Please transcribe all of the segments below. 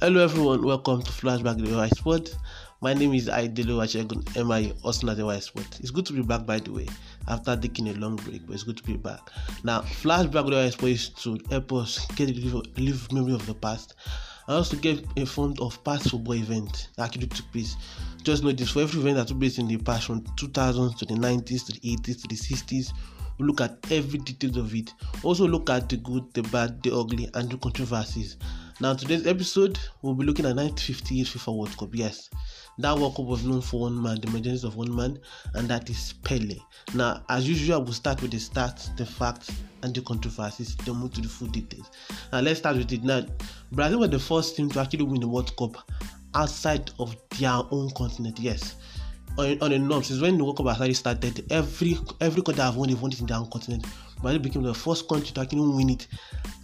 Hello everyone, welcome to Flashback the White Sport. My name is Aidele Wachegun, MI also the White Sport. It's good to be back by the way, after taking a long break, but it's good to be back. Now, Flashback the White Sport is to help us get a little memory of the past and also get informed of past football events that actually took place. Just know this for every event that took place in the past from 2000s to the 90s to the 80s to the 60s, we look at every detail of it. Also look at the good, the bad, the ugly, and the controversies. Now, today's episode, we'll be looking at 1958 FIFA World Cup. Yes, that World Cup was known for one man, the emergence of one man, and that is Pele. Now, as usual, we'll start with the stats, the facts, and the controversies, then move to the full details. Now, let's start with it. Now, Brazil were the first team to actually win the World Cup outside of their own continent. Yes, on, on the north, since when the World Cup actually started, every every country have won, they've won it in their own continent. Brazil became the first country to actually win it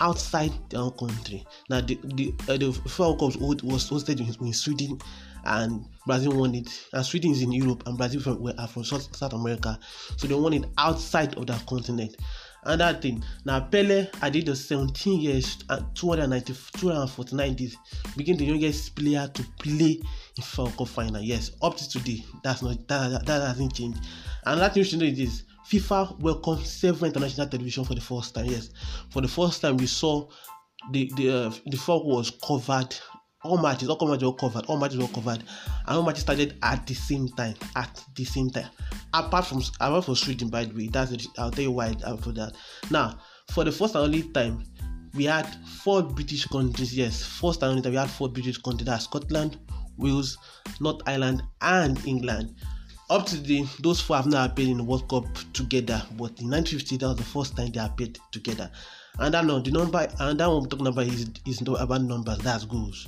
outside their own country. Now, the the, uh, the FIFA World Cup was hosted in, in, Sweden, and Brazil won it. And Sweden is in Europe, and Brazil from, are from South, South America, so they won it outside of that continent. Another thing, now Pele, did the 17 years and 290, 249 days, became the youngest player to play in FIFA Cup final. Yes, up to today, that's not that, that hasn't changed. Another thing you should know is this FIFA welcomed several international television for the first time. Yes, for the first time we saw the the uh, the FIFA was covered. All matches, all matches were covered. All matches were covered, and all matches started at the same time. At the same time, apart from apart from Sweden, by the way, that's it. I'll tell you why for that. Now, for the first and only time, we had four British countries. Yes, first and only time we had four British countries. Scotland, Wales, North Ireland, and England up to the those four have not appeared in the World Cup together, but in 1950 that was the first time they appeared together. And that no, the number and that one we're talking about is is not about numbers, that's goals.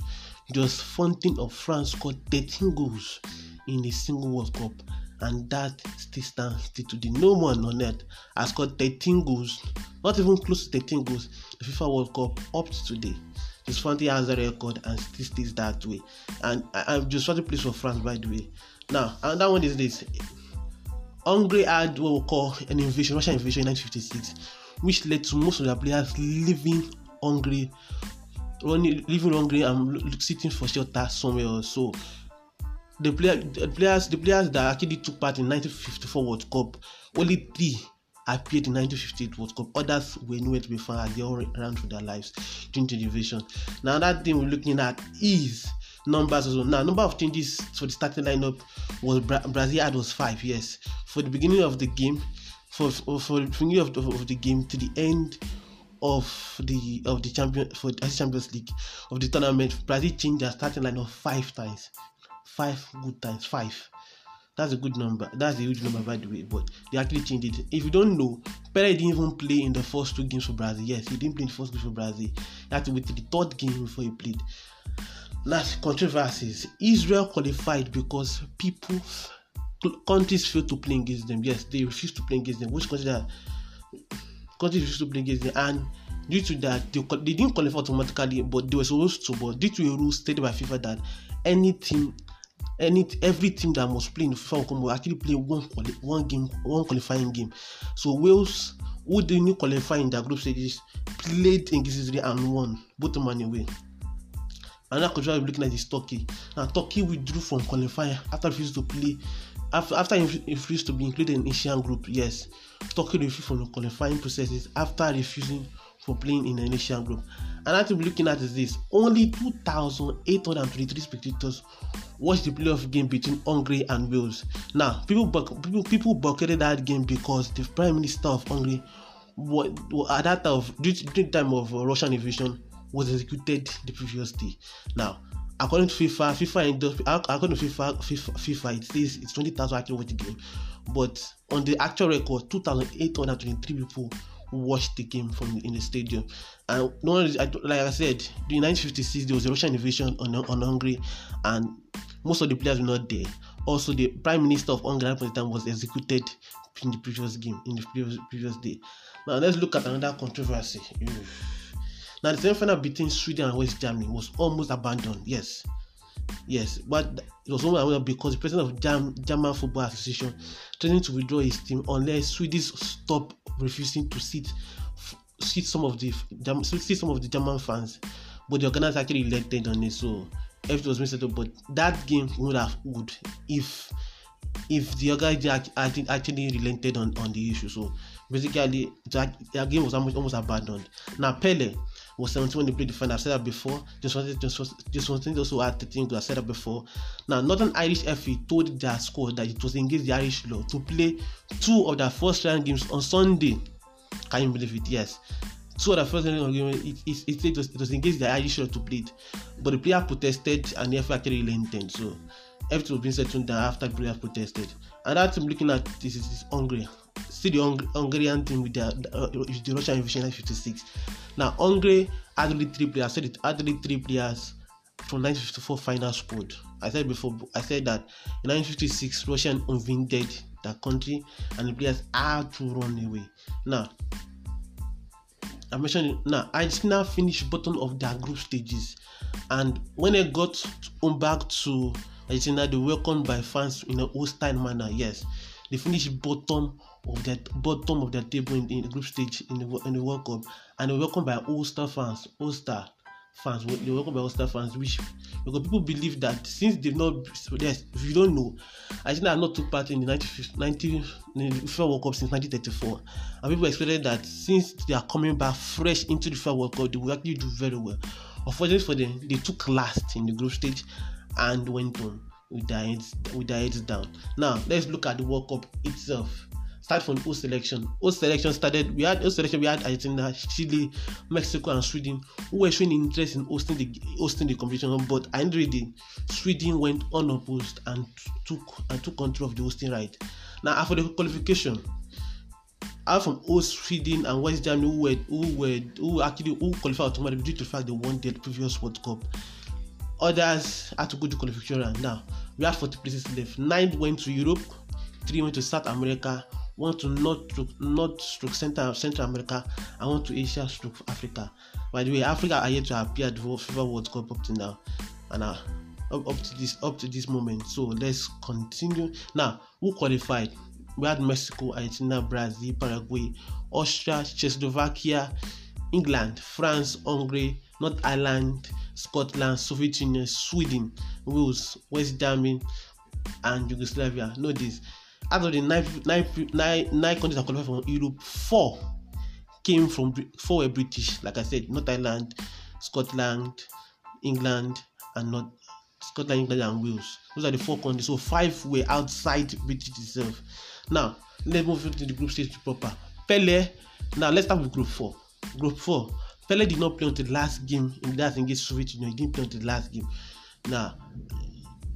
Just Fontaine of France scored 13 goals in a single World Cup, and that still stands still today. No one on earth has scored 13 goals, not even close to 13 goals, the FIFA World Cup up to today. Just Fontaine has a record and still stays that way. And I, am just trying to play for France, by the way. Now, another one is this. Hungary had what we call an invasion, Russian invasion in 1956, which led to most of the players leaving Hungary, leaving Hungary and sitting for shelter somewhere else. So, the, player, the players, the players that actually took part in 1954 World Cup, only three appeared in 1958 World Cup. Others were nowhere to be found they all ran through their lives during the invasion. Now, that thing we're looking at is numbers as well. Now, number of changes for the starting lineup was Bra- Brazil had was five. Yes, for the beginning of the game, for for, the beginning of the, of the game to the end of the of the champion for the Champions League of the tournament, Brazil changed their starting lineup five times, five good times, five. That's a good number. That's a huge number, by the way. But they actually changed it. If you don't know, Pele didn't even play in the first two games for Brazil. Yes, he didn't play in the first game for Brazil. He had to wait till the third game before he played. Last controversies. Israel qualified because people, countries failed to play against them. Yes, they refused to play against them. Which countries that countries refused to play against them, and due to that, they, they didn't qualify automatically, but they were supposed to. But due to a rule stated by FIFA that any team, any every team that must play in the FIFA will actually play one one game, one qualifying game. So Wales, who didn't qualify in their group stages, played against Israel and won both them away. Another country we're looking at is Turkey. Now, Turkey withdrew from qualifying after refusing to play. After, refused to be included in Asian group, yes, Turkey refused from the qualifying processes after refusing for playing in an Asian group. Thing we're looking at is this: only 2,823 spectators watched the playoff game between Hungary and Wales. Now, people people people boycotted that game because the Prime Minister of Hungary, what, at that of during time of Russian invasion, was executed the previous day. Now, according to FIFA, FIFA according to FIFA, FIFA, FIFA it says it's 20,000 actually watched the game, but on the actual record, 2,823 people watched the game from in the stadium. And no like I said, in 1956 there was a Russian invasion on on Hungary, and most of the players were not there. Also, the prime minister of Hungary at the time was executed in the previous game in the previous previous day. Now let's look at another controversy. Now, the semi-final between Sweden and West Germany was almost abandoned. Yes, yes, but it was almost abandoned because the president of German, German Football Association threatened to withdraw his team unless Sweden stop refusing to seat seat some of the seat some of the German fans but the organizer actually elected on it, so everything was messed up. But that game would have good if if the organizer actually relented on, on the issue. So basically, the game was almost, almost abandoned. Now Pele was 17 when they played the final. I've said that before. Just wanted just just wanted also add 13 I said that before. Now Northern Irish FA told their squad that it was against the Irish law to play two of their first round games on Sunday. Can you believe it? Yes. Two of the first round games it, it, it, it, was, it was against the Irish law to play it. But the player protested and the FA actually relented. So everything was being settled down after the player protested. And that team looking at this is, Hungary. See the Hung- Hungarian team with their uh, the Russian invasion in 56. Now Hungary had only three players. Said it had only three players from 1954 final squad. I said before. I said that in 1956 Russia invaded that country and the players had to run away. Now I mentioned now Argentina finished bottom of their group stages, and when they got home back to Argentina, they were welcomed by fans in a hostile manner. Yes, they finished bottom of the bottom of the table in, in the group stage in the in the World Cup, and they were welcomed by Ulster fans. Ulster fans, they were welcomed by Ulster fans, which because people believe that since they've not, yes, if you don't know, Argentina have not took part in the 19, FIFA World Cup since 1934, and people expected that since they are coming back fresh into the FIFA World Cup, they will actually do very well. Unfortunately for them, they took last in the group stage and went on with their heads with their heads down. Now let's look at the World Cup itself. Start from host selection. Host selection started. We had host selection. We had Argentina, Chile, Mexico, and Sweden who were showing interest in hosting the hosting the competition. But day, Sweden went unopposed and took and took control of the hosting right. Now after the qualification, out from host Sweden and West Germany who were who were who actually who qualified automatically due to the fact they won the previous World Cup. Others had to go to qualification. Now we have 40 places left. Nine went to Europe, three went to South America, one to North North stroke Central Central America, and one to Asia stroke Africa. By the way, Africa are yet to appear at the FIFA World Cup up to now, and uh, up, up to this up to this moment. So let's continue. Now, who qualified? We had Mexico, Argentina, Brazil, Paraguay, Austria, Czechoslovakia, England, France, Hungary, North Ireland, Scotland, Soviet Union, Sweden, Wales, West Germany, and Yugoslavia. Know this. Out of the nine, nine, nine, nine countries that qualified from Europe, four came from four were British. Like I said, North Ireland, Scotland, England, and North Scotland, England, and Wales. Those are the four countries. So five were outside British itself. Now let's move into the group stage proper. Pele. Now let's start with group four. Group four. Pele did not play until the last game in that against Soviet Union. He didn't play until the last game. Now,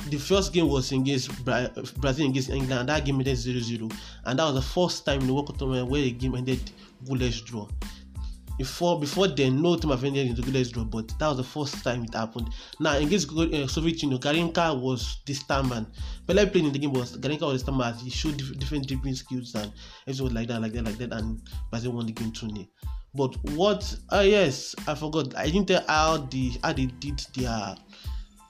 the first game was against Bra- Brazil against England. That game ended 0-0, and that was the first time in the World Cup tournament where the game ended goalless draw. Before before then, no team have ended in the goalless draw, but that was the first time it happened. Now against uh, Soviet Union, Garrincha was the star man. but Pele playing in the game was Garrincha was the star man. He showed different dribbling skills and everything like that, like that, like that, and Brazil won the game 2 But what? Uh, yes, I forgot. I didn't tell how the how they did their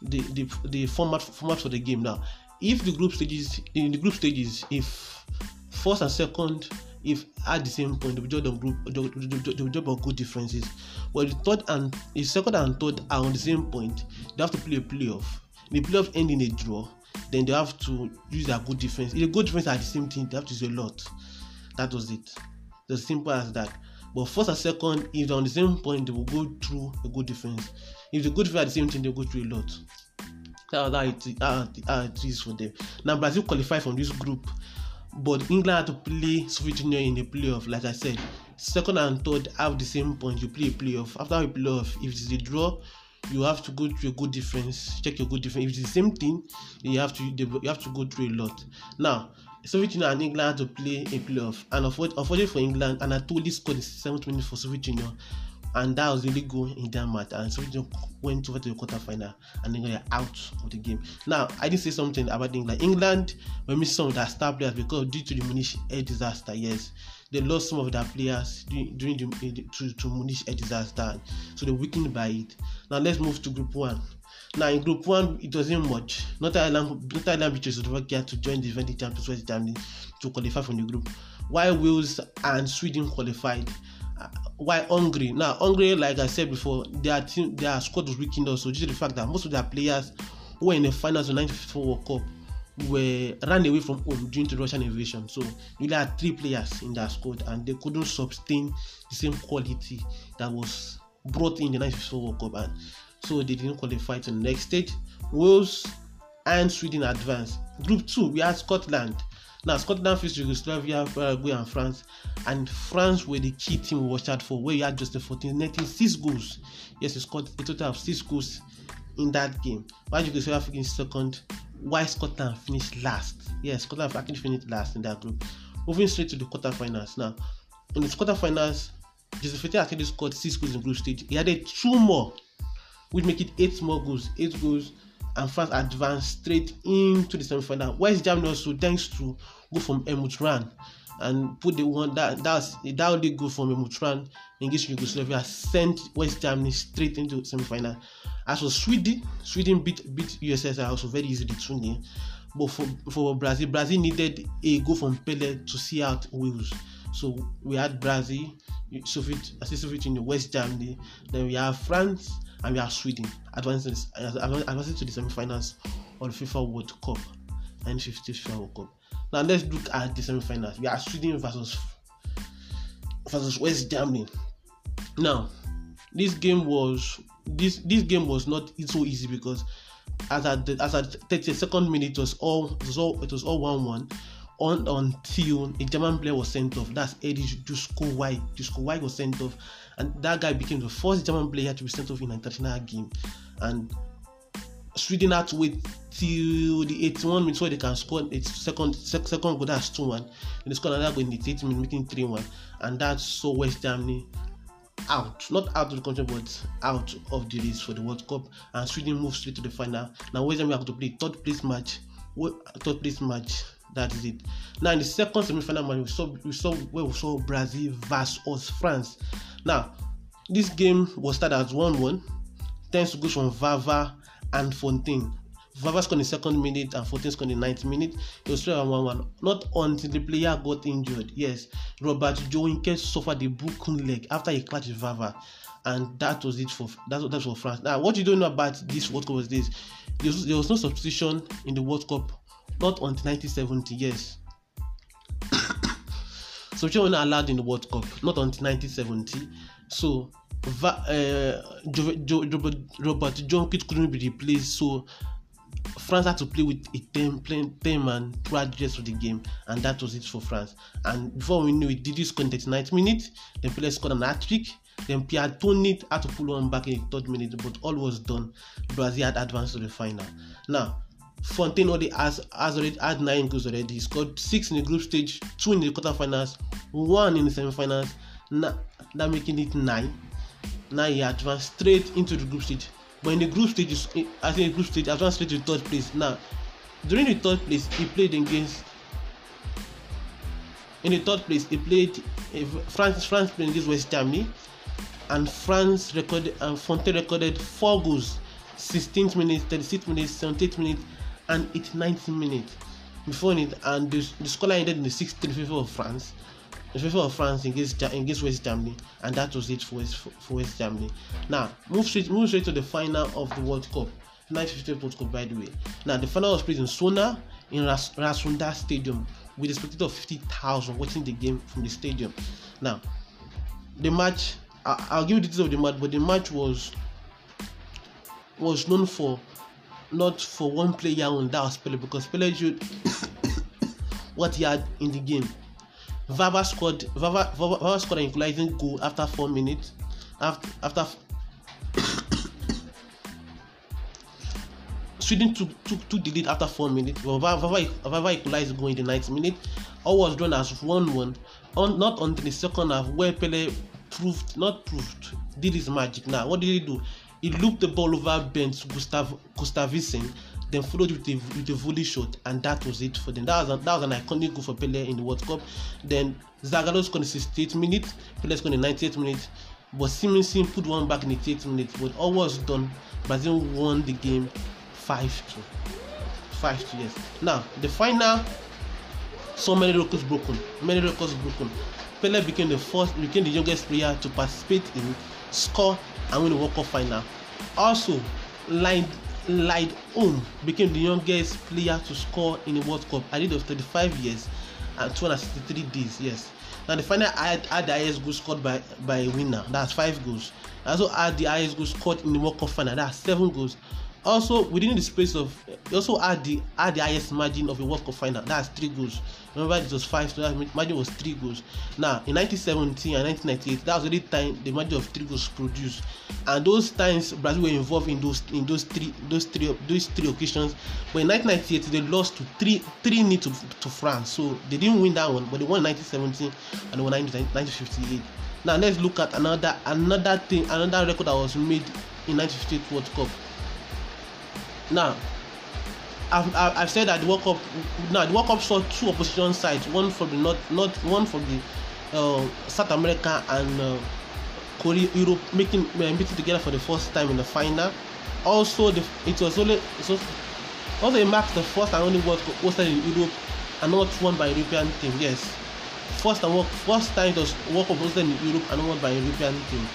the the the format format for the game now. If the group stages in the group stages, if first and second if at the same point they will judge on they good differences. But the third and the second and third are on the same point, they have to play a playoff. The playoff end in a draw, then they have to use their good difference. If the good difference are the same thing, they have to use a lot. That was it. It's as simple as that. But first and second, if they're on the same point, they will go through a good difference. If the good difference are the same thing, they'll go through a lot. That's how it, how, how it is for them. Now Brazil qualify from this group, but England had to play Soviet Union in a playoff. Like I said, second and third have the same point. You play a playoff. After a playoff, if it's a draw, you have to go through a good difference. Check your good difference. If it's the same thing, you have to you have to go through a lot. Now Soviet Union and England had to play a playoff, and unfortunately for England, Anatoly scored the seventh minute for Soviet Union, and that was really good in that match. And Union went over to the quarterfinal, and they got out of the game. Now, I did say something about England. England were missing some of their star players because due to the Munich air disaster. Yes, they lost some of their players during the to, to Munich air disaster, so they weakened by it. Now let's move to Group One. Now in Group One, it wasn't much. Not Ireland, not Ireland beat Czechoslovakia to join the defending champions West Germany to qualify from the group, while Wales and Sweden qualified. Why Hungary? Now Hungary, like I said before, their team, their squad was weakened also due to the fact that most of their players were in the finals of the 1954 World Cup were ran away from home during the Russian invasion. So you only had three players in their squad, and they couldn't sustain the same quality that was brought in the 1954 World Cup, and so they didn't qualify to the next stage. Wales and Sweden advanced. Group two, we had Scotland. Now Scotland faced Yugoslavia, Paraguay, and France, and France were the key team we watched out for, where you had just the 14 netting six goals. Yes, he scored a total of six goals in that game. While Yugoslavia finished second, while Scotland finished last. Yes, Scotland actually finished last in that group. Moving straight to the quarterfinals. Now, in the quarterfinals, Joseph actually scored six goals in group stage. He added two more, which make it eight more goals. Eight goals and France advanced straight into the semi-final. West Germany also, thanks to go from Helmut Rahn and put the one that that's that only go from Helmut Rahn against Yugoslavia sent West Germany straight into semi-final. As for Sweden, Sweden beat beat USSR also very easily 2 0 but for for Brazil, Brazil needed a goal from Pele to see out Wales. So we had Brazil, Soviet, Soviet Union, West Germany. Then we have France and we are Sweden advancing, uh, advancing to the semi-finals of the FIFA World Cup and 50 FIFA World Cup. Now let's look at the semi-finals. We are Sweden versus versus West Germany. Now, this game was this this game was not so easy because as at the, as at 32nd minute it was all it was all it was all one one on until a German player was sent off. That's Eddie Juskowiak. Dusko White was sent off, and that guy became the first German player to be sent off in an international game. And Sweden had to wait till the 81 minutes where they can score its second second goal. That's 2 1. And they scored another goal in the 80 minutes, making 3 1. And that's so West Germany out, not out of the country, but out of the race for the World Cup. And Sweden moves straight to the final. Now, West Germany have to play third place match. Third place match. That is it. Now, in the second semi-final match, we saw we saw where we saw Brazil versus France. Now, this game was started as 1-1. Thanks to goals from Vava and Fontaine. Vava scored in the second minute and Fontaine scored in the ninth minute. It was 3 1 1. Not until the player got injured. Yes, Robert Joinke suffered a broken leg after he with Vava. And that was it for that was, that was for France. Now, what you don't know about this World Cup was this: there was, there was no substitution in the World Cup, not until 1970. Yes, substitution was not allowed in the World Cup, not until 1970. So Va- uh, jo- Robert, Robert John couldn't be replaced, so France had to play with a 10, 10 man throughout the rest of the game, and that was it for France. And before we knew it, Didi scored in the 39th minute, then Pele scored an hat trick, then Pierre Tony had to pull one back in the third minute, but all was done. Brazil had advanced to the final. Now, Fontaine already has, has already had nine goals already. He scored six in the group stage, two in the quarterfinals, one in the semifinals, now, that making it nine. Now he advanced straight into the group stage. But in the group stage, I think the group stage, advanced straight to third place. Now, during the third place, he played against. In the third place, he played eh, France. France played against West Germany, and France recorded and Fontaine recorded four goals, 16th minute, 36th minute, 78th minute, and 89th minute. Before it, and the, the score ended in the 6th in favor of France in favor of France against against West Germany, and that was it for West, for West Germany. Now, move straight move straight to the final of the World Cup, 1950 World Cup, by the way. Now, the final was played in Solna in Ras- Rasunda Stadium with a spectator of 50,000 watching the game from the stadium. Now, the match, I- I'll give you details of the match, but the match was was known for not for one player on that was Pele because Pele showed what he had in the game Vava scored Vava, Vava, Vava scored an equalizing goal after four minutes. After after Sweden took, took, took the lead after four minutes. Vava, Vava, Vava equalized goal in the 90th minute. All was drawn as 1-1. On, not until the second half where Pele proved, not proved, did his magic. Now, what did he do? He looped the ball over Bengt Gustav Gustavsson then followed with a, with a volley shot, and that was it for them. That was, a, that was an iconic goal for Pele in the World Cup. Then Zagallo scored in the 68th minute, Pele scored in the 98th minute, but Simonsson put one back in the 88th minute. But all was done. Brazil won the game 5 2. 5 2, yes. Now, the final so many records broken. Many records broken. Pele became the first, became the youngest player to participate in, score, and win the World Cup final. Also, Lied Home became the youngest player to score in the World Cup at the age of 35 years and 263 days. Yes. Now the final had, had the highest goal scored by by a winner. That's five goals. Also had the highest goal scored in the World Cup final. That's seven goals. Also within the space of, also had the had the highest margin of a World Cup final. That's three goals. Remember it was five, so that margin was three goals. Now in 1917 and 1998, that was the time the margin of three goals produced, and those times Brazil were involved in those in those three those three those three occasions. But in 1998 they lost to three three nil to, to France, so they didn't win that one, but they won in 1917 and they won in 1958. Now let's look at another another thing another record that was made in 1958 World Cup. Now I've, I've said that the World Cup now the World Cup saw two opposition sides, one from the north, north one from the uh, South America and uh, Korea, Europe, making uh, meeting together for the first time in the final. Also, the, it was only it was, also it marks the first and only World Cup hosted in Europe and not won by European team. Yes, first and first time it was World Cup hosted in Europe and won by European team.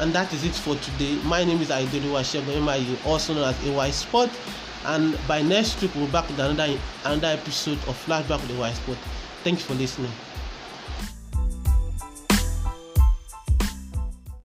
And that is it for today. My name is Aidolu Washegun, also known as AY Sport. And by next week we'll be back with another another episode of flashback with white sport. Thank you for listening